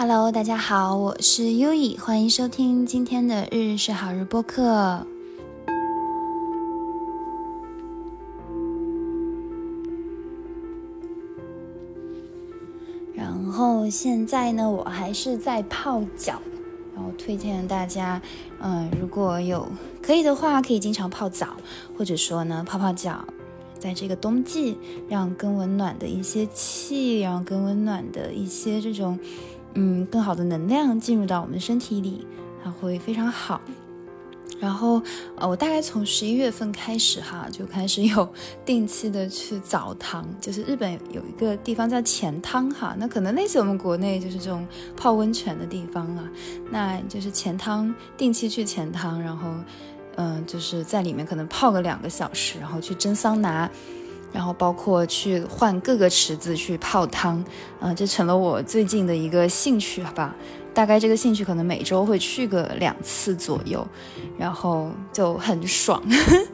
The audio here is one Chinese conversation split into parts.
Hello，大家好，我是优以，欢迎收听今天的日日是好日播客。然后现在呢，我还是在泡脚，然后推荐大家，嗯，如果有可以的话，可以经常泡澡，或者说呢，泡泡脚，在这个冬季，让更温暖的一些气，让更温暖的一些这种。嗯，更好的能量进入到我们身体里，它会非常好。然后，呃，我大概从十一月份开始哈，就开始有定期的去澡堂，就是日本有一个地方叫钱汤哈，那可能类似我们国内就是这种泡温泉的地方啊，那就是钱汤，定期去钱汤，然后，嗯，就是在里面可能泡个两个小时，然后去蒸桑拿。然后包括去换各个池子去泡汤，嗯，这成了我最近的一个兴趣，好吧？大概这个兴趣可能每周会去个两次左右，然后就很爽，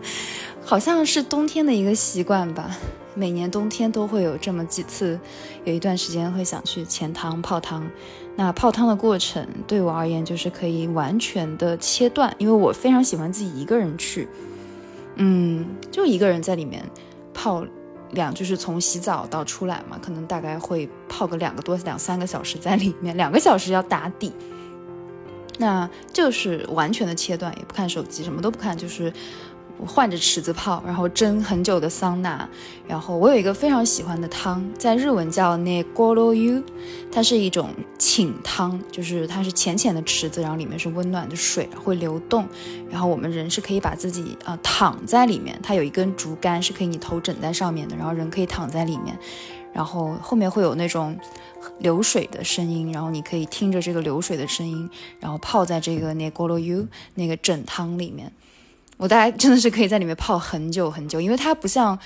好像是冬天的一个习惯吧。每年冬天都会有这么几次，有一段时间会想去钱汤泡汤。那泡汤的过程对我而言就是可以完全的切断，因为我非常喜欢自己一个人去，嗯，就一个人在里面。泡两就是从洗澡到出来嘛，可能大概会泡个两个多两三个小时在里面，两个小时要打底，那就是完全的切断，也不看手机，什么都不看，就是。我换着池子泡，然后蒸很久的桑拿，然后我有一个非常喜欢的汤，在日文叫 Negoro U，它是一种寝汤，就是它是浅浅的池子，然后里面是温暖的水会流动，然后我们人是可以把自己啊躺在里面，它有一根竹竿是可以你头枕在上面的，然后人可以躺在里面，然后后面会有那种流水的声音，然后你可以听着这个流水的声音，然后泡在这个 Negoro U 那个枕汤里面。我大概真的是可以在里面泡很久很久，因为它不像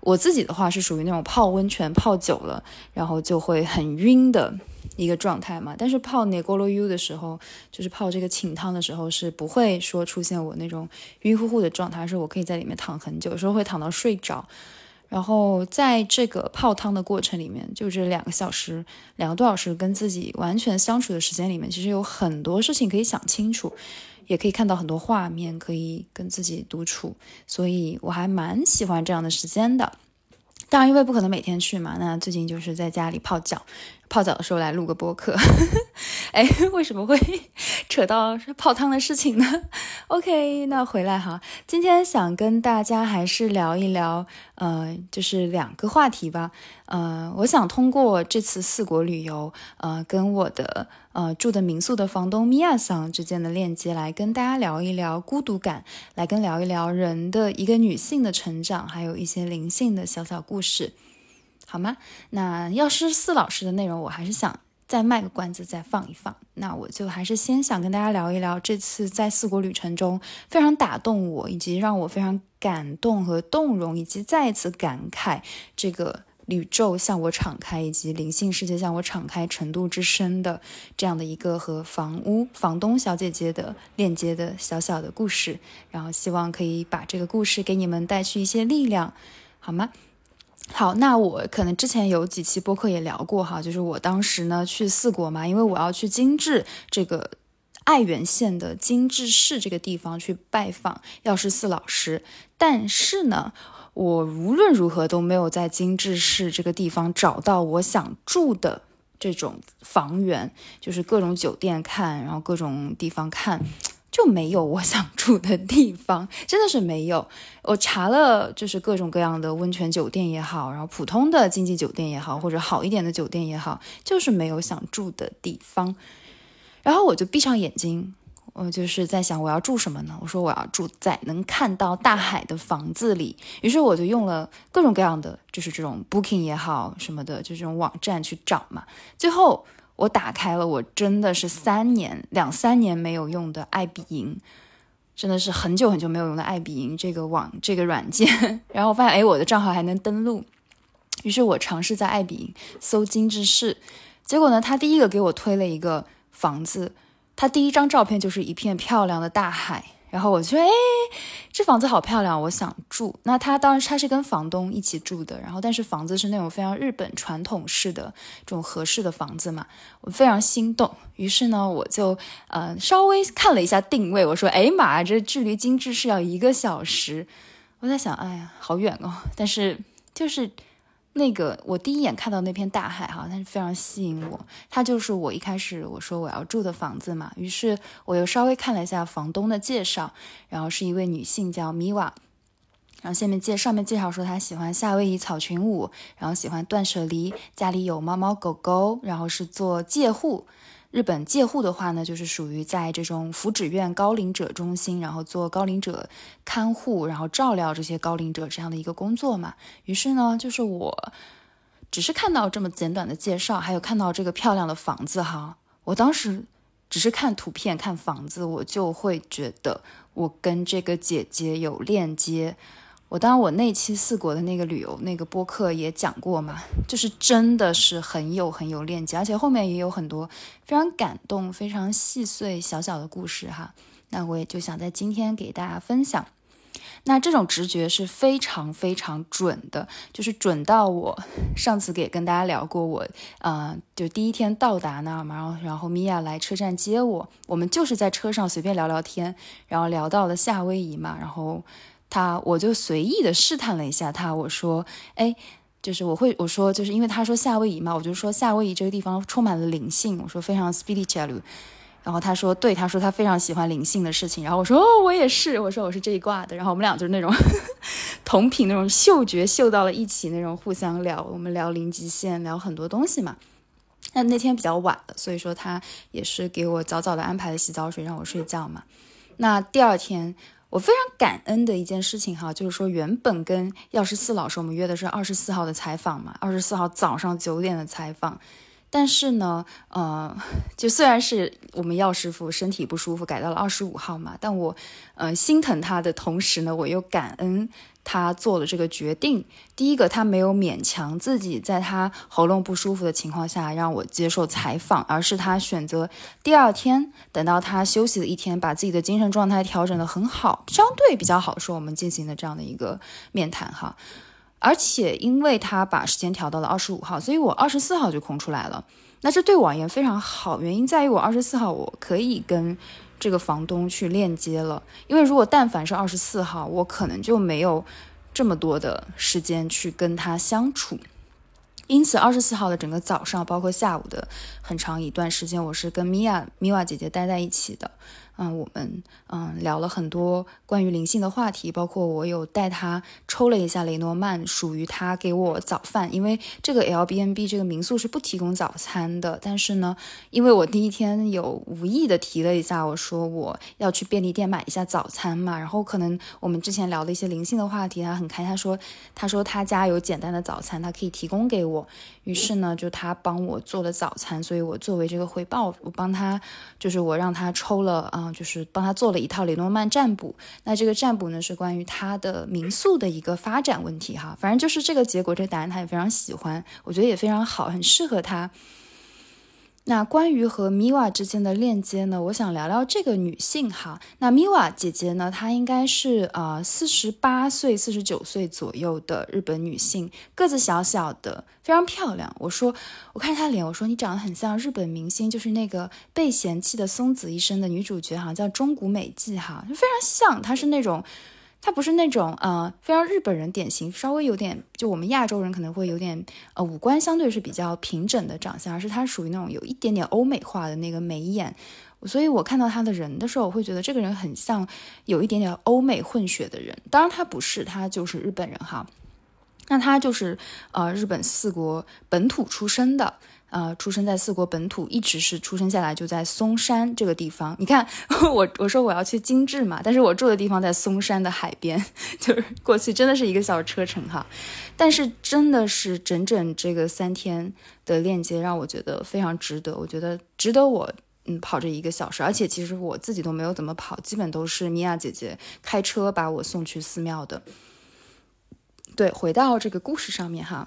我自己的话是属于那种泡温泉泡久了，然后就会很晕的一个状态嘛。但是泡那锅罗 U 的时候，就是泡这个清汤的时候，是不会说出现我那种晕乎乎的状态，是我可以在里面躺很久，有时候会躺到睡着。然后在这个泡汤的过程里面，就这两个小时、两个多小时跟自己完全相处的时间里面，其实有很多事情可以想清楚。也可以看到很多画面，可以跟自己独处，所以我还蛮喜欢这样的时间的。当然，因为不可能每天去嘛，那最近就是在家里泡脚。泡澡的时候来录个播客，哎，为什么会 扯到泡汤的事情呢？OK，那回来哈，今天想跟大家还是聊一聊，呃，就是两个话题吧。呃，我想通过这次四国旅游，呃，跟我的呃住的民宿的房东米娅桑之间的链接，来跟大家聊一聊孤独感，来跟聊一聊人的一个女性的成长，还有一些灵性的小小故事。好吗？那药师四老师的内容，我还是想再卖个关子，再放一放。那我就还是先想跟大家聊一聊这次在四国旅程中非常打动我，以及让我非常感动和动容，以及再一次感慨这个宇宙向我敞开，以及灵性世界向我敞开程度之深的这样的一个和房屋房东小姐姐的链接的小小的故事。然后希望可以把这个故事给你们带去一些力量，好吗？好，那我可能之前有几期播客也聊过哈，就是我当时呢去四国嘛，因为我要去精致这个爱媛县的精致市这个地方去拜访药师寺老师，但是呢，我无论如何都没有在精致市这个地方找到我想住的这种房源，就是各种酒店看，然后各种地方看。就没有我想住的地方，真的是没有。我查了，就是各种各样的温泉酒店也好，然后普通的经济酒店也好，或者好一点的酒店也好，就是没有想住的地方。然后我就闭上眼睛，我就是在想我要住什么呢？我说我要住在能看到大海的房子里。于是我就用了各种各样的，就是这种 Booking 也好什么的，就这种网站去找嘛。最后。我打开了，我真的是三年两三年没有用的爱彼迎，真的是很久很久没有用的爱彼迎这个网这个软件，然后我发现哎，我的账号还能登录，于是我尝试在爱彼迎搜精致室，结果呢，他第一个给我推了一个房子，他第一张照片就是一片漂亮的大海。然后我就说，哎，这房子好漂亮，我想住。那他当时他是跟房东一起住的，然后但是房子是那种非常日本传统式的这种合适的房子嘛，我非常心动。于是呢，我就呃稍微看了一下定位，我说，哎妈，这距离精致是要一个小时。我在想，哎呀，好远哦。但是就是。那个，我第一眼看到那片大海哈，它是非常吸引我。它就是我一开始我说我要住的房子嘛。于是我又稍微看了一下房东的介绍，然后是一位女性叫米瓦，然后下面介上面介绍说她喜欢夏威夷草裙舞，然后喜欢断舍离，家里有猫猫狗狗，然后是做介护。日本介护的话呢，就是属于在这种福祉院高龄者中心，然后做高龄者看护，然后照料这些高龄者这样的一个工作嘛。于是呢，就是我只是看到这么简短的介绍，还有看到这个漂亮的房子哈，我当时只是看图片看房子，我就会觉得我跟这个姐姐有链接。我当然，我那期四国的那个旅游那个播客也讲过嘛，就是真的是很有很有链接，而且后面也有很多非常感动、非常细碎小小的故事哈。那我也就想在今天给大家分享。那这种直觉是非常非常准的，就是准到我上次给跟大家聊过，我呃就第一天到达那儿嘛，然后然后米娅来车站接我，我们就是在车上随便聊聊天，然后聊到了夏威夷嘛，然后。他，我就随意的试探了一下他，我说，哎，就是我会，我说，就是因为他说夏威夷嘛，我就说夏威夷这个地方充满了灵性，我说非常 spiritual，然后他说，对，他说他非常喜欢灵性的事情，然后我说，哦，我也是，我说我是这一挂的，然后我们俩就是那种 同频那种嗅觉嗅到了一起那种互相聊，我们聊零极限，聊很多东西嘛。那那天比较晚了，所以说他也是给我早早的安排了洗澡水让我睡觉嘛。那第二天。我非常感恩的一件事情哈，就是说原本跟药师寺老师我们约的是二十四号的采访嘛，二十四号早上九点的采访，但是呢，呃，就虽然是我们药师傅身体不舒服改到了二十五号嘛，但我，呃，心疼他的同时呢，我又感恩。他做了这个决定。第一个，他没有勉强自己，在他喉咙不舒服的情况下让我接受采访，而是他选择第二天等到他休息的一天，把自己的精神状态调整的很好，相对比较好，说我们进行的这样的一个面谈哈。而且因为他把时间调到了二十五号，所以我二十四号就空出来了。那这对我而言非常好，原因在于我二十四号我可以跟。这个房东去链接了，因为如果但凡是二十四号，我可能就没有这么多的时间去跟他相处。因此，二十四号的整个早上，包括下午的很长一段时间，我是跟米娅、米瓦姐姐待在一起的。嗯，我们嗯聊了很多关于灵性的话题，包括我有带他抽了一下雷诺曼，属于他给我早饭，因为这个 L B N B 这个民宿是不提供早餐的。但是呢，因为我第一天有无意的提了一下，我说我要去便利店买一下早餐嘛，然后可能我们之前聊的一些灵性的话题，他很开，他说他说他家有简单的早餐，他可以提供给我。于是呢，就他帮我做了早餐，所以我作为这个回报，我帮他，就是我让他抽了啊，就是帮他做了一套雷诺曼占卜。那这个占卜呢，是关于他的民宿的一个发展问题哈。反正就是这个结果，这个答案他也非常喜欢，我觉得也非常好，很适合他。那关于和米瓦之间的链接呢？我想聊聊这个女性哈。那米瓦姐姐呢？她应该是呃四十八岁、四十九岁左右的日本女性，个子小小的，非常漂亮。我说，我看她脸，我说你长得很像日本明星，就是那个被嫌弃的松子医生的女主角，好像叫中谷美纪哈，就非常像。她是那种。他不是那种呃非常日本人典型，稍微有点就我们亚洲人可能会有点呃五官相对是比较平整的长相，而是他属于那种有一点点欧美化的那个眉眼，所以我看到他的人的时候，我会觉得这个人很像有一点点欧美混血的人。当然他不是，他就是日本人哈。那他就是呃日本四国本土出生的。呃，出生在四国本土，一直是出生下来就在松山这个地方。你看，我我说我要去精致嘛，但是我住的地方在松山的海边，就是过去真的是一个小车程哈。但是真的是整整这个三天的链接，让我觉得非常值得。我觉得值得我嗯跑这一个小时，而且其实我自己都没有怎么跑，基本都是米娅姐姐开车把我送去寺庙的。对，回到这个故事上面哈。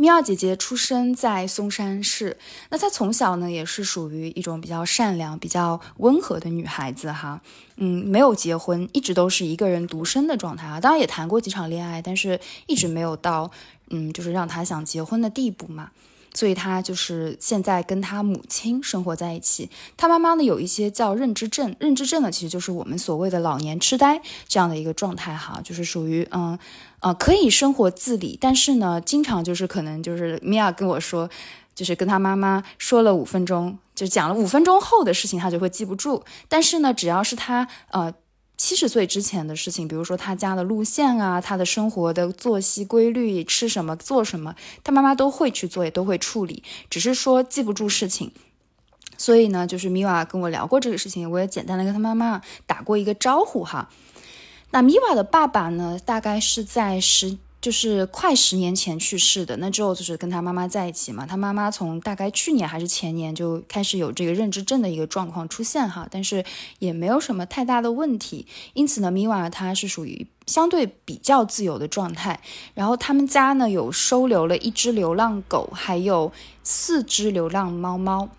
米娅姐姐出生在松山市，那她从小呢也是属于一种比较善良、比较温和的女孩子哈，嗯，没有结婚，一直都是一个人独身的状态啊。当然也谈过几场恋爱，但是一直没有到嗯，就是让她想结婚的地步嘛。所以他就是现在跟他母亲生活在一起。他妈妈呢有一些叫认知症，认知症呢其实就是我们所谓的老年痴呆这样的一个状态哈，就是属于嗯。啊，可以生活自理，但是呢，经常就是可能就是米娅跟我说，就是跟他妈妈说了五分钟，就讲了五分钟后的事情，他就会记不住。但是呢，只要是他呃七十岁之前的事情，比如说他家的路线啊，他的生活的作息规律，吃什么做什么，他妈妈都会去做，也都会处理，只是说记不住事情。所以呢，就是米瓦跟我聊过这个事情，我也简单的跟他妈妈打过一个招呼哈。那米瓦的爸爸呢？大概是在十，就是快十年前去世的。那之后就是跟他妈妈在一起嘛。他妈妈从大概去年还是前年就开始有这个认知症的一个状况出现哈，但是也没有什么太大的问题。因此呢，米瓦他是属于相对比较自由的状态。然后他们家呢有收留了一只流浪狗，还有四只流浪猫猫。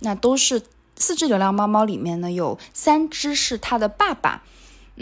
那都是四只流浪猫猫里面呢，有三只是他的爸爸。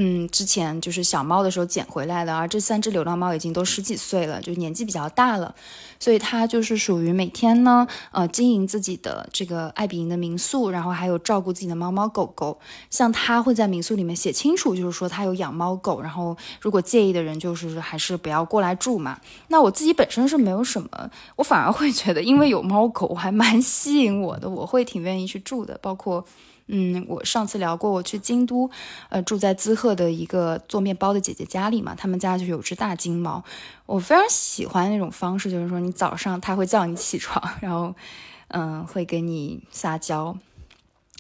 嗯，之前就是小猫的时候捡回来的，而这三只流浪猫已经都十几岁了，就年纪比较大了，所以它就是属于每天呢，呃，经营自己的这个爱比营的民宿，然后还有照顾自己的猫猫狗狗。像他会在民宿里面写清楚，就是说他有养猫狗，然后如果介意的人，就是还是不要过来住嘛。那我自己本身是没有什么，我反而会觉得，因为有猫狗还蛮吸引我的，我会挺愿意去住的，包括。嗯，我上次聊过，我去京都，呃，住在滋贺的一个做面包的姐姐家里嘛，他们家就有只大金毛，我非常喜欢那种方式，就是说你早上它会叫你起床，然后，嗯，会给你撒娇，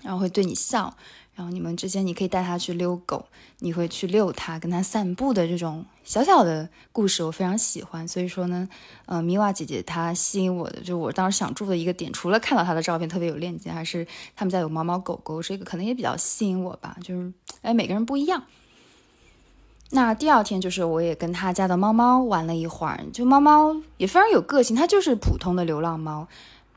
然后会对你笑。然后你们之间，你可以带它去遛狗，你会去遛它，跟它散步的这种小小的故事，我非常喜欢。所以说呢，呃，米娃姐姐她吸引我的，就我当时想住的一个点，除了看到她的照片特别有链接，还是他们家有猫猫狗狗，这个可能也比较吸引我吧。就是，哎，每个人不一样。那第二天就是我也跟他家的猫猫玩了一会儿，就猫猫也非常有个性，它就是普通的流浪猫。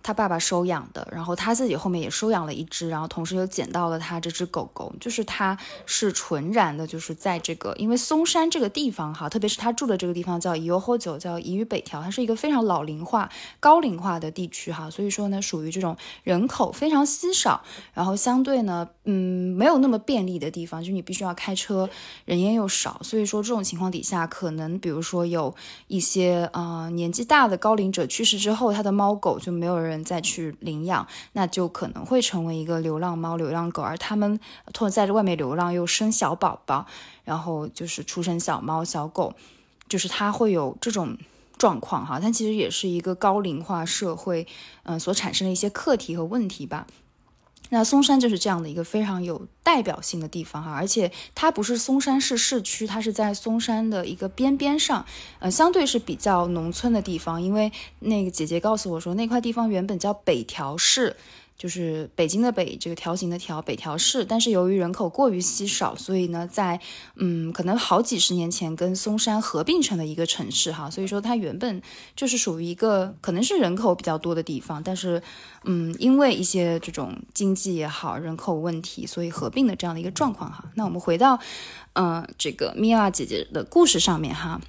他爸爸收养的，然后他自己后面也收养了一只，然后同时又捡到了他这只狗狗，就是他是纯然的，就是在这个因为松山这个地方哈，特别是他住的这个地方叫宜游后久，叫宜于北条，它是一个非常老龄化、高龄化的地区哈，所以说呢，属于这种人口非常稀少，然后相对呢，嗯，没有那么便利的地方，就你必须要开车，人烟又少，所以说这种情况底下，可能比如说有一些啊年纪大的高龄者去世之后，他的猫狗就没有人。人再去领养，那就可能会成为一个流浪猫、流浪狗，而他们通过在外面流浪，又生小宝宝，然后就是出生小猫、小狗，就是它会有这种状况哈。但其实也是一个高龄化社会，嗯，所产生的一些课题和问题吧。那嵩山就是这样的一个非常有代表性的地方哈，而且它不是嵩山市市区，它是在嵩山的一个边边上，呃，相对是比较农村的地方。因为那个姐姐告诉我说，那块地方原本叫北条市。就是北京的北，这个条形的条，北条市。但是由于人口过于稀少，所以呢，在嗯，可能好几十年前跟嵩山合并成了一个城市哈。所以说它原本就是属于一个可能是人口比较多的地方，但是嗯，因为一些这种经济也好，人口问题，所以合并的这样的一个状况哈。那我们回到嗯，这个米娅姐姐的故事上面哈。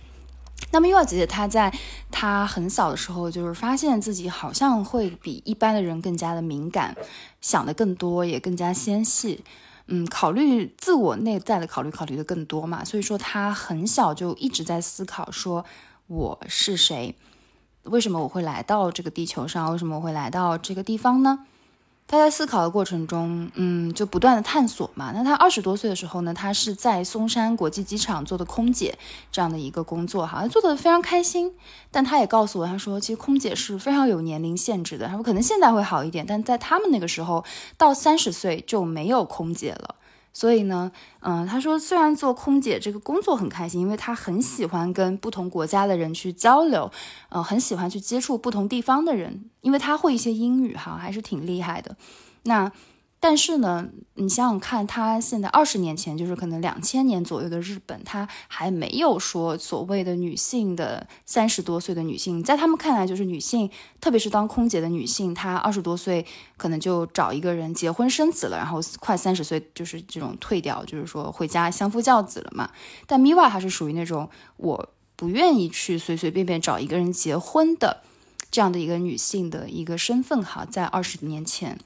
那么，优儿姐姐她在她很小的时候，就是发现自己好像会比一般的人更加的敏感，想的更多，也更加纤细，嗯，考虑自我内在的考虑考虑的更多嘛。所以说，她很小就一直在思考，说我是谁？为什么我会来到这个地球上？为什么我会来到这个地方呢？他在思考的过程中，嗯，就不断的探索嘛。那他二十多岁的时候呢，他是在松山国际机场做的空姐这样的一个工作，哈，做的非常开心。但他也告诉我，他说其实空姐是非常有年龄限制的。他说可能现在会好一点，但在他们那个时候，到三十岁就没有空姐了。所以呢，嗯，他说虽然做空姐这个工作很开心，因为他很喜欢跟不同国家的人去交流，呃，很喜欢去接触不同地方的人，因为他会一些英语哈，还是挺厉害的。那但是呢，你想想看，他现在二十年前，就是可能两千年左右的日本，他还没有说所谓的女性的三十多岁的女性，在他们看来，就是女性，特别是当空姐的女性，她二十多岁可能就找一个人结婚生子了，然后快三十岁就是这种退掉，就是说回家相夫教子了嘛。但米瓦她是属于那种我不愿意去随随便便找一个人结婚的这样的一个女性的一个身份哈，在二十年前。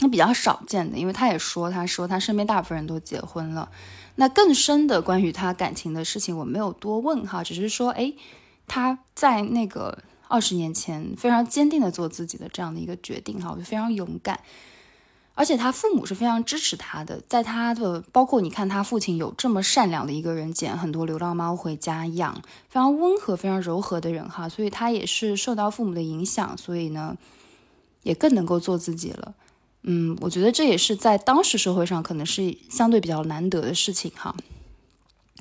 那比较少见的，因为他也说，他说他身边大部分人都结婚了。那更深的关于他感情的事情，我没有多问哈，只是说，哎，他在那个二十年前非常坚定的做自己的这样的一个决定哈，我就非常勇敢。而且他父母是非常支持他的，在他的包括你看他父亲有这么善良的一个人，捡很多流浪猫回家养，非常温和、非常柔和的人哈，所以他也是受到父母的影响，所以呢，也更能够做自己了。嗯，我觉得这也是在当时社会上可能是相对比较难得的事情哈。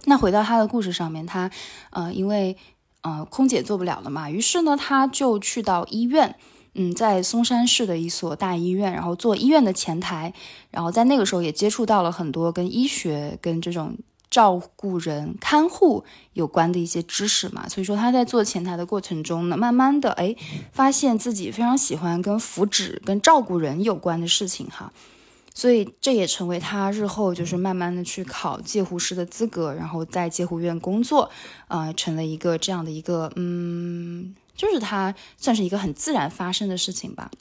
那回到他的故事上面，他呃，因为呃空姐做不了了嘛，于是呢他就去到医院，嗯，在松山市的一所大医院，然后做医院的前台，然后在那个时候也接触到了很多跟医学跟这种。照顾人、看护有关的一些知识嘛，所以说他在做前台的过程中呢，慢慢的哎，发现自己非常喜欢跟福祉、跟照顾人有关的事情哈，所以这也成为他日后就是慢慢的去考介护师的资格，然后在介护院工作，呃，成了一个这样的一个嗯，就是他算是一个很自然发生的事情吧。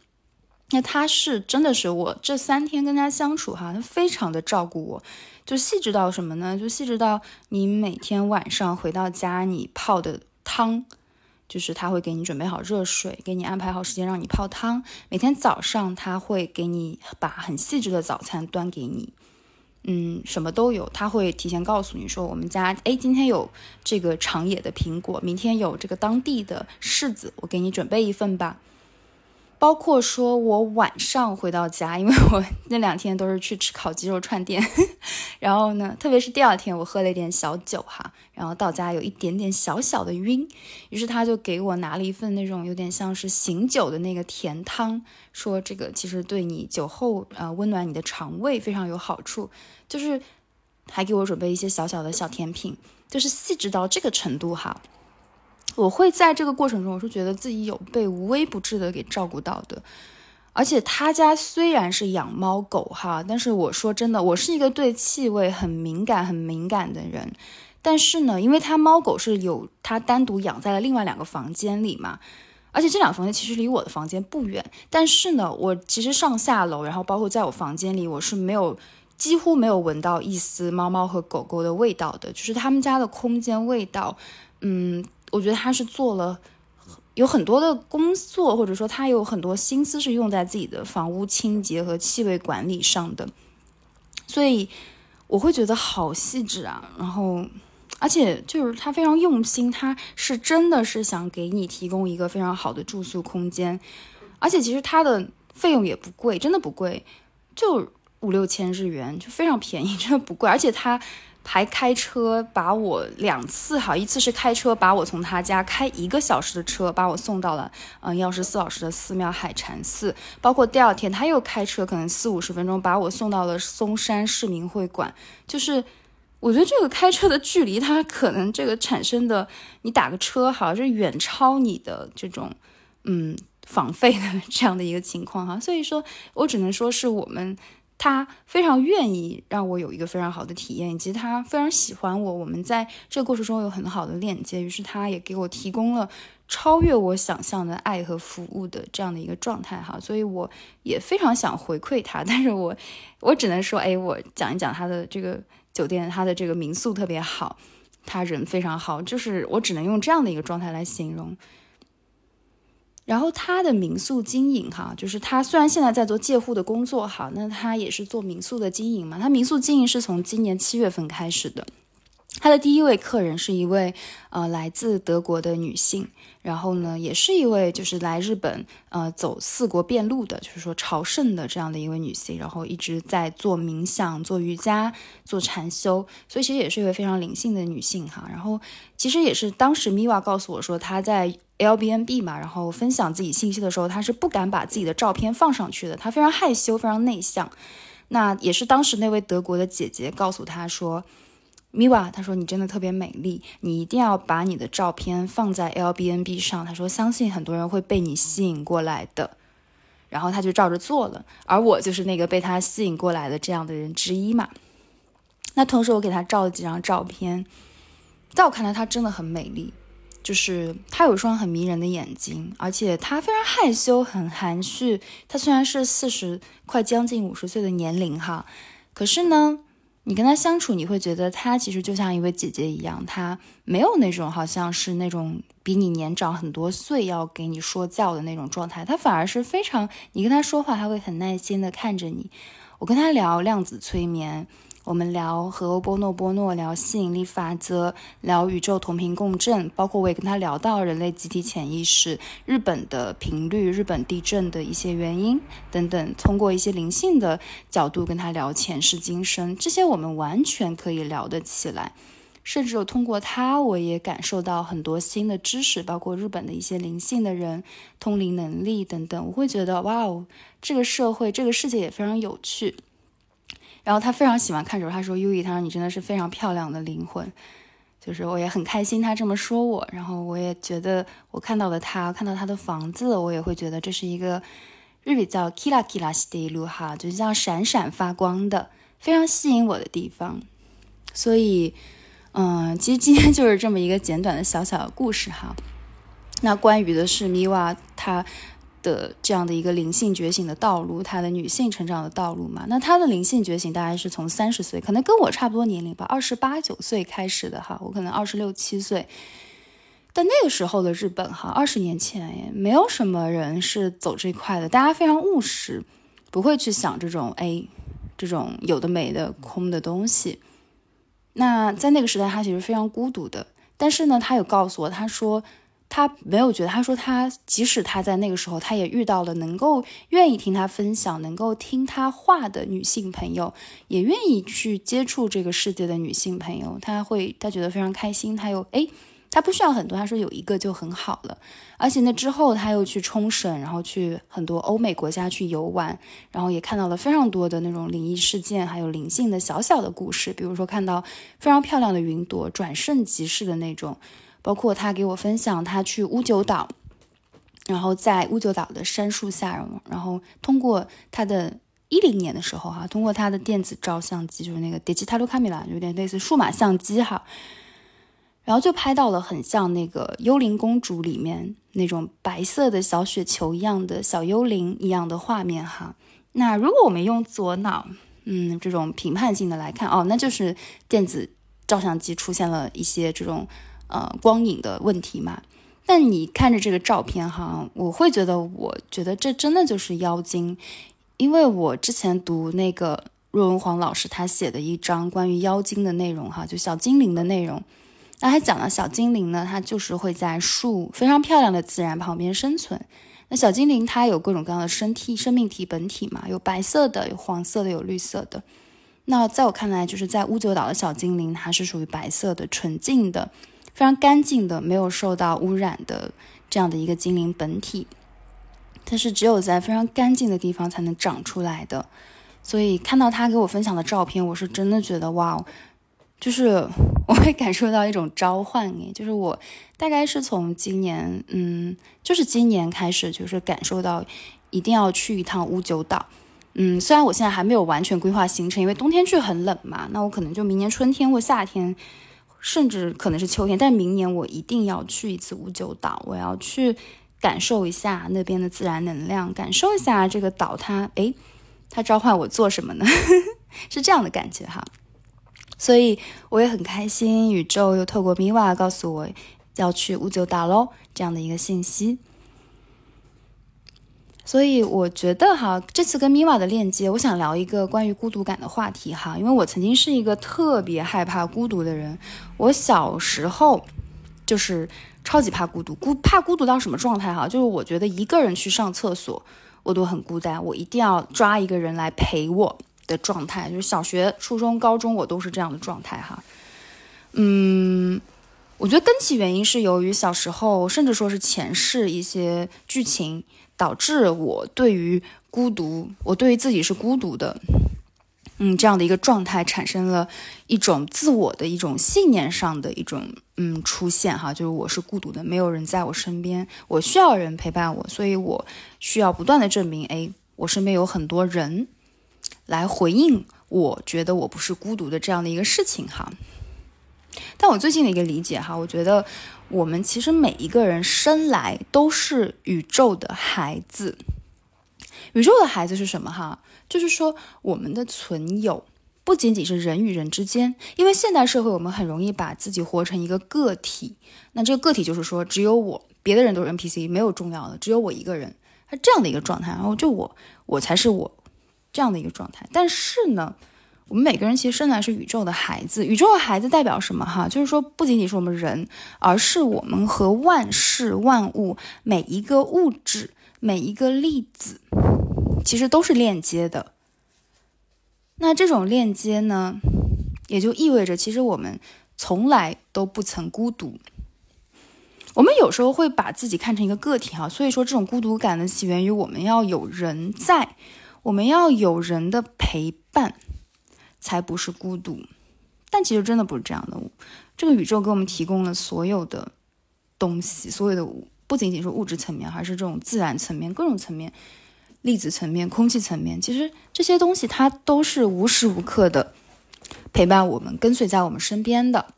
那他是真的是我这三天跟他相处哈，他非常的照顾我。就细致到什么呢？就细致到你每天晚上回到家，你泡的汤，就是他会给你准备好热水，给你安排好时间让你泡汤。每天早上他会给你把很细致的早餐端给你，嗯，什么都有。他会提前告诉你说，我们家哎今天有这个长野的苹果，明天有这个当地的柿子，我给你准备一份吧。包括说，我晚上回到家，因为我那两天都是去吃烤鸡肉串店，然后呢，特别是第二天，我喝了一点小酒哈，然后到家有一点点小小的晕，于是他就给我拿了一份那种有点像是醒酒的那个甜汤，说这个其实对你酒后呃温暖你的肠胃非常有好处，就是还给我准备一些小小的小甜品，就是细致到这个程度哈。我会在这个过程中，我是觉得自己有被无微不至的给照顾到的，而且他家虽然是养猫狗哈，但是我说真的，我是一个对气味很敏感、很敏感的人，但是呢，因为他猫狗是有他单独养在了另外两个房间里嘛，而且这两个房间其实离我的房间不远，但是呢，我其实上下楼，然后包括在我房间里，我是没有几乎没有闻到一丝猫猫和狗狗的味道的，就是他们家的空间味道，嗯。我觉得他是做了有很多的工作，或者说他有很多心思是用在自己的房屋清洁和气味管理上的，所以我会觉得好细致啊。然后，而且就是他非常用心，他是真的是想给你提供一个非常好的住宿空间，而且其实他的费用也不贵，真的不贵，就五六千日元，就非常便宜，真的不贵，而且他。还开车把我两次哈，一次是开车把我从他家开一个小时的车把我送到了嗯药师寺老师的寺庙海禅寺，包括第二天他又开车可能四五十分钟把我送到了嵩山市民会馆，就是我觉得这个开车的距离，它可能这个产生的你打个车哈是远超你的这种嗯房费的这样的一个情况哈，所以说我只能说是我们。他非常愿意让我有一个非常好的体验，以及他非常喜欢我。我们在这个过程中有很好的链接，于是他也给我提供了超越我想象的爱和服务的这样的一个状态哈。所以我也非常想回馈他，但是我我只能说，哎，我讲一讲他的这个酒店，他的这个民宿特别好，他人非常好，就是我只能用这样的一个状态来形容。然后他的民宿经营哈，就是他虽然现在在做介护的工作哈，那他也是做民宿的经营嘛。他民宿经营是从今年七月份开始的。他的第一位客人是一位呃来自德国的女性，然后呢，也是一位就是来日本呃走四国遍路的，就是说朝圣的这样的一位女性，然后一直在做冥想、做瑜伽、做禅修，所以其实也是一位非常灵性的女性哈。然后其实也是当时米娃告诉我说，她在。L b n b 嘛，然后分享自己信息的时候，他是不敢把自己的照片放上去的，他非常害羞，非常内向。那也是当时那位德国的姐姐告诉他说。米娃，他说你真的特别美丽，你一定要把你的照片放在 l b n b 上。他说相信很多人会被你吸引过来的，然后他就照着做了。而我就是那个被他吸引过来的这样的人之一嘛。那同时我给他照了几张照片，在我看来她真的很美丽，就是他有一双很迷人的眼睛，而且他非常害羞，很含蓄。他虽然是四十快将近五十岁的年龄哈，可是呢。你跟他相处，你会觉得他其实就像一位姐姐一样，他没有那种好像是那种比你年长很多岁要给你说教的那种状态，他反而是非常，你跟他说话，他会很耐心的看着你。我跟他聊量子催眠。我们聊和波诺波诺，聊吸引力法则，聊宇宙同频共振，包括我也跟他聊到人类集体潜意识、日本的频率、日本地震的一些原因等等，通过一些灵性的角度跟他聊前世今生，这些我们完全可以聊得起来，甚至有通过他，我也感受到很多新的知识，包括日本的一些灵性的人、通灵能力等等，我会觉得哇哦，这个社会、这个世界也非常有趣。然后他非常喜欢看着他说优衣，他说你真的是非常漂亮的灵魂，就是我也很开心他这么说我，然后我也觉得我看到了他，看到他的房子，我也会觉得这是一个日语叫 kila kila 的一路哈，就是像闪闪发光的，非常吸引我的地方。所以，嗯，其实今天就是这么一个简短的小小的故事哈。那关于的是米娃他。的这样的一个灵性觉醒的道路，她的女性成长的道路嘛，那她的灵性觉醒大概是从三十岁，可能跟我差不多年龄吧，二十八九岁开始的哈，我可能二十六七岁。但那个时候的日本哈，二十年前也没有什么人是走这块的，大家非常务实，不会去想这种哎，这种有的没的空的东西。那在那个时代，他其实非常孤独的，但是呢，他有告诉我，他说。他没有觉得，他说他即使他在那个时候，他也遇到了能够愿意听他分享、能够听他话的女性朋友，也愿意去接触这个世界的女性朋友，他会他觉得非常开心。他又哎，他不需要很多，他说有一个就很好了。而且那之后他又去冲绳，然后去很多欧美国家去游玩，然后也看到了非常多的那种灵异事件，还有灵性的小小的故事，比如说看到非常漂亮的云朵转瞬即逝的那种。包括他给我分享，他去乌九岛，然后在乌九岛的杉树下，然后通过他的一零年的时候哈，通过他的电子照相机，就是那个 digital camera，有点类似数码相机哈，然后就拍到了很像那个《幽灵公主》里面那种白色的小雪球一样的小幽灵一样的画面哈。那如果我们用左脑，嗯，这种评判性的来看，哦，那就是电子照相机出现了一些这种。呃，光影的问题嘛，但你看着这个照片哈，我会觉得，我觉得这真的就是妖精，因为我之前读那个若文黄老师他写的一章关于妖精的内容哈，就小精灵的内容，那他讲了小精灵呢，它就是会在树非常漂亮的自然旁边生存。那小精灵它有各种各样的身体、生命体本体嘛，有白色的，有黄色的，有绿色的。那在我看来，就是在乌九岛的小精灵，它是属于白色的、纯净的。非常干净的，没有受到污染的这样的一个精灵本体，它是只有在非常干净的地方才能长出来的。所以看到他给我分享的照片，我是真的觉得哇，就是 我会感受到一种召唤诶，就是我大概是从今年，嗯，就是今年开始，就是感受到一定要去一趟乌九岛。嗯，虽然我现在还没有完全规划行程，因为冬天去很冷嘛，那我可能就明年春天或夏天。甚至可能是秋天，但明年我一定要去一次五九岛，我要去感受一下那边的自然能量，感受一下这个岛它，诶，它召唤我做什么呢？是这样的感觉哈。所以我也很开心，宇宙又透过米瓦告诉我要去五九岛喽，这样的一个信息。所以我觉得哈，这次跟米瓦的链接，我想聊一个关于孤独感的话题哈，因为我曾经是一个特别害怕孤独的人，我小时候就是超级怕孤独，孤怕孤独到什么状态哈？就是我觉得一个人去上厕所我都很孤单，我一定要抓一个人来陪我的状态，就是小学、初中、高中我都是这样的状态哈。嗯，我觉得根起原因是由于小时候，甚至说是前世一些剧情，导致我对于孤独，我对于自己是孤独的，嗯，这样的一个状态，产生了一种自我的一种信念上的一种嗯出现哈，就是我是孤独的，没有人在我身边，我需要人陪伴我，所以我需要不断的证明，哎，我身边有很多人来回应，我觉得我不是孤独的这样的一个事情哈。但我最近的一个理解哈，我觉得我们其实每一个人生来都是宇宙的孩子。宇宙的孩子是什么哈？就是说我们的存有不仅仅是人与人之间，因为现代社会我们很容易把自己活成一个个体。那这个个体就是说只有我，别的人都是 NPC，没有重要的，只有我一个人，他这样的一个状态。然后就我，我才是我这样的一个状态。但是呢？我们每个人其实生来是宇宙的孩子，宇宙的孩子代表什么？哈，就是说不仅仅是我们人，而是我们和万事万物、每一个物质、每一个粒子，其实都是链接的。那这种链接呢，也就意味着，其实我们从来都不曾孤独。我们有时候会把自己看成一个个体，哈，所以说这种孤独感呢，起源于我们要有人在，我们要有人的陪伴。才不是孤独，但其实真的不是这样的。这个宇宙给我们提供了所有的东西，所有的不仅仅是物质层面，还是这种自然层面、各种层面、粒子层面、空气层面。其实这些东西它都是无时无刻的陪伴我们、跟随在我们身边的，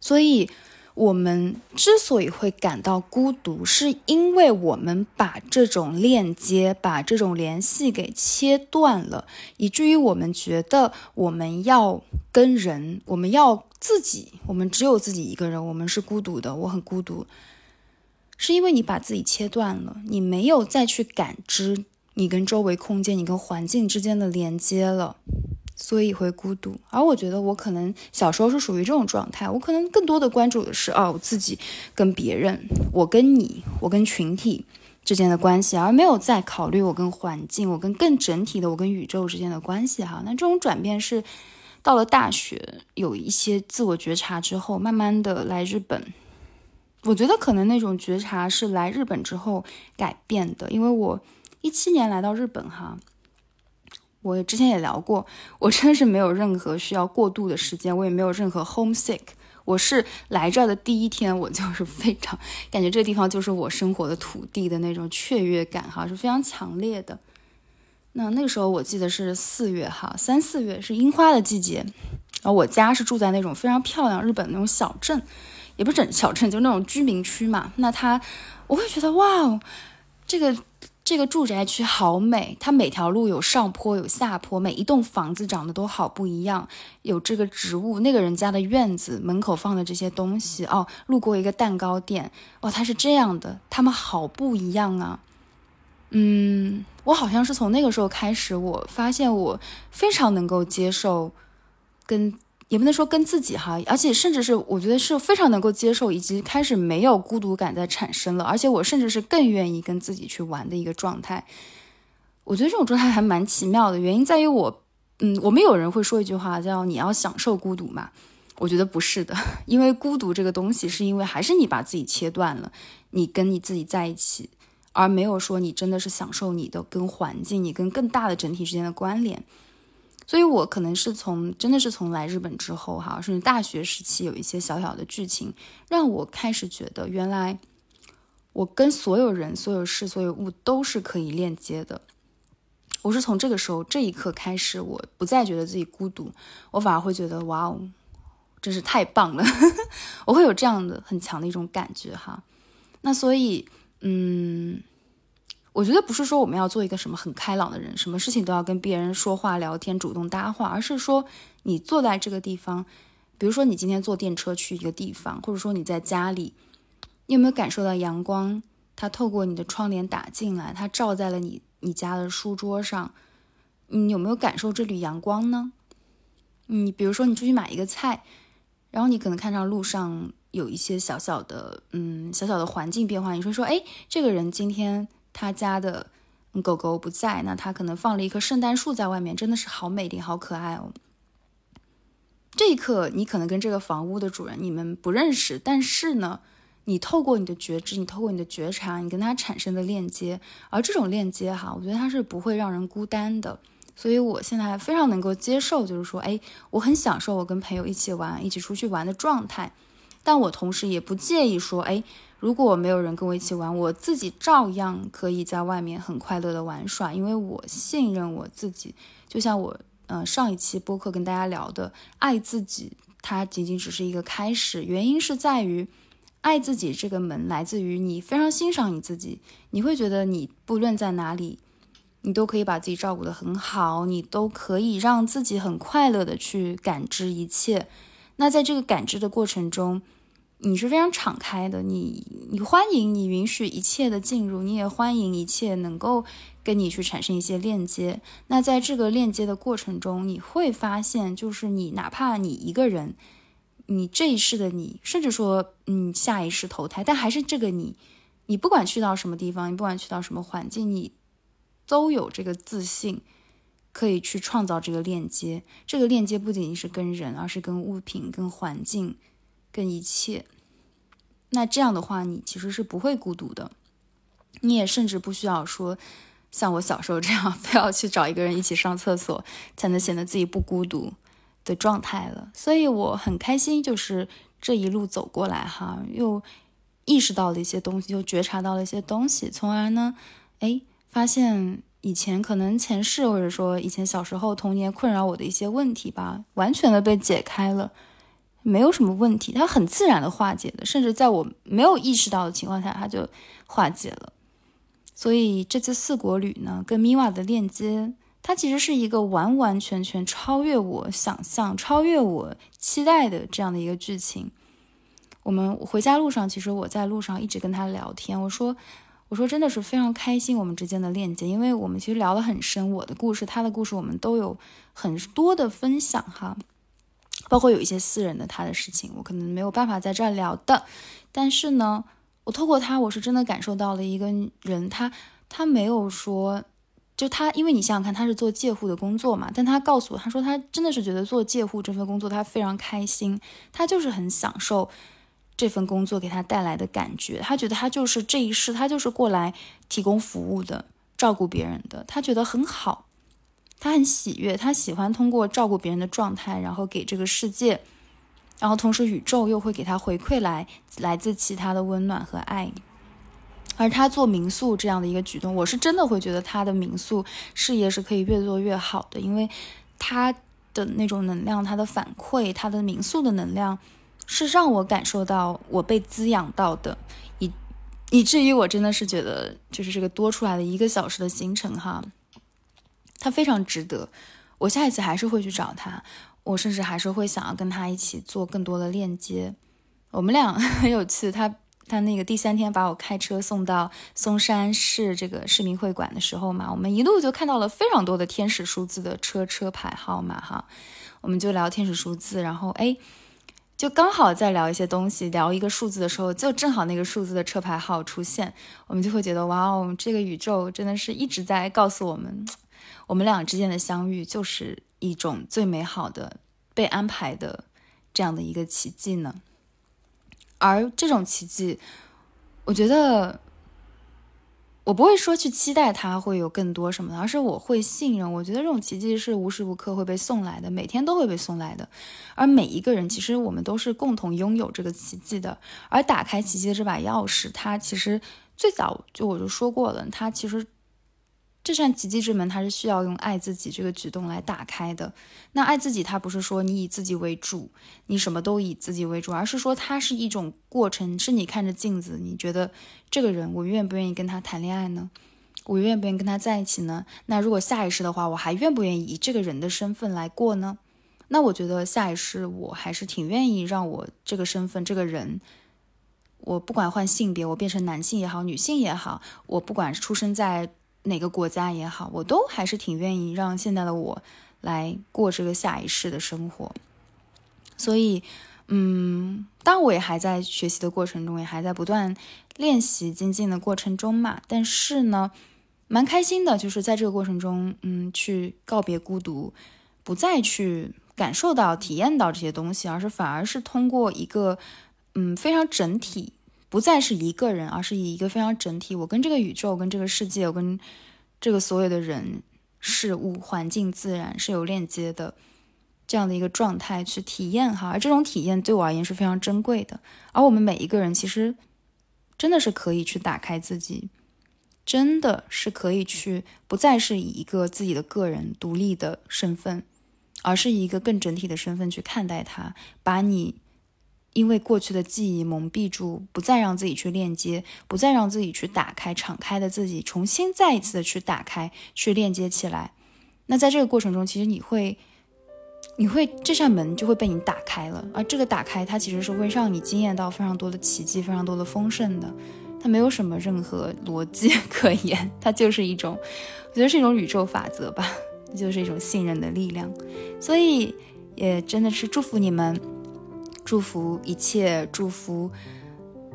所以。我们之所以会感到孤独，是因为我们把这种链接、把这种联系给切断了，以至于我们觉得我们要跟人，我们要自己，我们只有自己一个人，我们是孤独的，我很孤独，是因为你把自己切断了，你没有再去感知你跟周围空间、你跟环境之间的连接了。所以会孤独，而我觉得我可能小时候是属于这种状态，我可能更多的关注的是哦，我自己跟别人，我跟你，我跟群体之间的关系，而没有在考虑我跟环境，我跟更整体的我跟宇宙之间的关系哈。那这种转变是到了大学有一些自我觉察之后，慢慢的来日本，我觉得可能那种觉察是来日本之后改变的，因为我一七年来到日本哈。我之前也聊过，我真的是没有任何需要过渡的时间，我也没有任何 homesick。我是来这儿的第一天，我就是非常感觉这个地方就是我生活的土地的那种雀跃感，哈，是非常强烈的。那那个时候我记得是四月，哈，三四月是樱花的季节，然后我家是住在那种非常漂亮日本那种小镇，也不是整小镇，就那种居民区嘛。那它，我会觉得哇，这个。这个住宅区好美，它每条路有上坡有下坡，每一栋房子长得都好不一样。有这个植物，那个人家的院子门口放的这些东西哦，路过一个蛋糕店哦，它是这样的，他们好不一样啊。嗯，我好像是从那个时候开始，我发现我非常能够接受跟。也不能说跟自己哈，而且甚至是我觉得是非常能够接受，以及开始没有孤独感在产生了，而且我甚至是更愿意跟自己去玩的一个状态。我觉得这种状态还蛮奇妙的，原因在于我，嗯，我们有人会说一句话叫“你要享受孤独嘛”，我觉得不是的，因为孤独这个东西是因为还是你把自己切断了，你跟你自己在一起，而没有说你真的是享受你的跟环境、你跟更大的整体之间的关联。所以，我可能是从真的是从来日本之后，哈，甚至大学时期有一些小小的剧情，让我开始觉得，原来我跟所有人、所有事、所有物都是可以链接的。我是从这个时候、这一刻开始，我不再觉得自己孤独，我反而会觉得，哇哦，真是太棒了！我会有这样的很强的一种感觉，哈。那所以，嗯。我觉得不是说我们要做一个什么很开朗的人，什么事情都要跟别人说话聊天、主动搭话，而是说你坐在这个地方，比如说你今天坐电车去一个地方，或者说你在家里，你有没有感受到阳光？它透过你的窗帘打进来，它照在了你你家的书桌上，你有没有感受这缕阳光呢？你比如说你出去买一个菜，然后你可能看到路上有一些小小的嗯小小的环境变化，你说说哎，这个人今天。他家的狗狗不在，那他可能放了一棵圣诞树在外面，真的是好美丽，好可爱哦。这一刻，你可能跟这个房屋的主人你们不认识，但是呢，你透过你的觉知，你透过你的觉察，你跟他产生的链接，而这种链接哈，我觉得它是不会让人孤单的。所以我现在非常能够接受，就是说，哎，我很享受我跟朋友一起玩、一起出去玩的状态，但我同时也不介意说，哎，如果没有人跟我一起玩，我自己照样可以在外面很快乐的玩耍，因为我信任我自己，就像我。嗯，上一期播客跟大家聊的爱自己，它仅仅只是一个开始。原因是在于，爱自己这个门来自于你非常欣赏你自己，你会觉得你不论在哪里，你都可以把自己照顾得很好，你都可以让自己很快乐的去感知一切。那在这个感知的过程中，你是非常敞开的，你你欢迎你允许一切的进入，你也欢迎一切能够。跟你去产生一些链接，那在这个链接的过程中，你会发现，就是你哪怕你一个人，你这一世的你，甚至说，嗯，下一世投胎，但还是这个你，你不管去到什么地方，你不管去到什么环境，你都有这个自信，可以去创造这个链接。这个链接不仅仅是跟人，而是跟物品、跟环境、跟一切。那这样的话，你其实是不会孤独的，你也甚至不需要说。像我小时候这样，非要去找一个人一起上厕所，才能显得自己不孤独的状态了。所以我很开心，就是这一路走过来哈，又意识到了一些东西，又觉察到了一些东西，从而呢，哎，发现以前可能前世或者说以前小时候童年困扰我的一些问题吧，完全的被解开了，没有什么问题，它很自然的化解的，甚至在我没有意识到的情况下，它就化解了。所以这次四国旅呢，跟米瓦的链接，它其实是一个完完全全超越我想象、超越我期待的这样的一个剧情。我们回家路上，其实我在路上一直跟他聊天，我说，我说真的是非常开心我们之间的链接，因为我们其实聊得很深，我的故事、他的故事，我们都有很多的分享哈，包括有一些私人的他的事情，我可能没有办法在这儿聊的，但是呢。我透过他，我是真的感受到了一个人，他他没有说，就他，因为你想想看，他是做介护的工作嘛，但他告诉我，他说他真的是觉得做介护这份工作他非常开心，他就是很享受这份工作给他带来的感觉，他觉得他就是这一世，他就是过来提供服务的，照顾别人的，他觉得很好，他很喜悦，他喜欢通过照顾别人的状态，然后给这个世界。然后同时，宇宙又会给他回馈来来自其他的温暖和爱。而他做民宿这样的一个举动，我是真的会觉得他的民宿事业是可以越做越好的，因为他的那种能量，他的反馈，他的民宿的能量，是让我感受到我被滋养到的，以以至于我真的是觉得，就是这个多出来的一个小时的行程哈，他非常值得，我下一次还是会去找他。我甚至还是会想要跟他一起做更多的链接。我们俩 很有趣，他他那个第三天把我开车送到松山市这个市民会馆的时候嘛，我们一路就看到了非常多的天使数字的车车牌号码哈，我们就聊天使数字，然后哎，就刚好在聊一些东西，聊一个数字的时候，就正好那个数字的车牌号出现，我们就会觉得哇哦，这个宇宙真的是一直在告诉我们，我们俩之间的相遇就是。一种最美好的被安排的这样的一个奇迹呢，而这种奇迹，我觉得我不会说去期待它会有更多什么的，而是我会信任。我觉得这种奇迹是无时无刻会被送来的，每天都会被送来的。而每一个人，其实我们都是共同拥有这个奇迹的。而打开奇迹的这把钥匙，它其实最早就我就说过了，它其实。这扇奇迹之门，它是需要用爱自己这个举动来打开的。那爱自己，它不是说你以自己为主，你什么都以自己为主，而是说它是一种过程。是你看着镜子，你觉得这个人，我愿不愿意跟他谈恋爱呢？我愿不愿意跟他在一起呢？那如果下一世的话，我还愿不愿意以这个人的身份来过呢？那我觉得下一世我还是挺愿意让我这个身份，这个人，我不管换性别，我变成男性也好，女性也好，我不管出生在。哪个国家也好，我都还是挺愿意让现在的我来过这个下一世的生活。所以，嗯，当我也还在学习的过程中，也还在不断练习精进的过程中嘛。但是呢，蛮开心的，就是在这个过程中，嗯，去告别孤独，不再去。感受到、体验到这些东西，而是反而是通过一个嗯非常整体，不再是一个人，而是以一个非常整体，我跟这个宇宙、跟这个世界、我跟这个所有的人、事物、环境、自然是有链接的。这样的一个状态去体验哈，而这种体验对我而言是非常珍贵的。而我们每一个人其实真的是可以去打开自己，真的是可以去不再是以一个自己的个人独立的身份，而是以一个更整体的身份去看待它，把你因为过去的记忆蒙蔽住，不再让自己去链接，不再让自己去打开敞开的自己，重新再一次的去打开，去链接起来。那在这个过程中，其实你会。你会这扇门就会被你打开了，而这个打开它其实是会让你惊艳到非常多的奇迹，非常多的丰盛的。它没有什么任何逻辑可言，它就是一种，我觉得是一种宇宙法则吧，就是一种信任的力量。所以也真的是祝福你们，祝福一切，祝福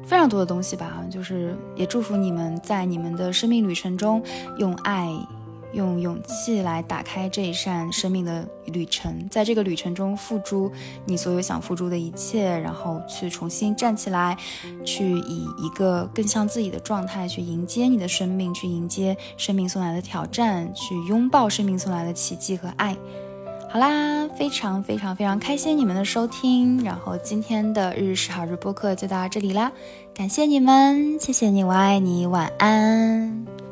非常多的东西吧，就是也祝福你们在你们的生命旅程中用爱。用勇气来打开这一扇生命的旅程，在这个旅程中付诸你所有想付诸的一切，然后去重新站起来，去以一个更像自己的状态去迎接你的生命，去迎接生命送来的挑战，去拥抱生命送来的奇迹和爱。好啦，非常非常非常开心你们的收听，然后今天的日式好日播客就到这里啦，感谢你们，谢谢你，我爱你，晚安。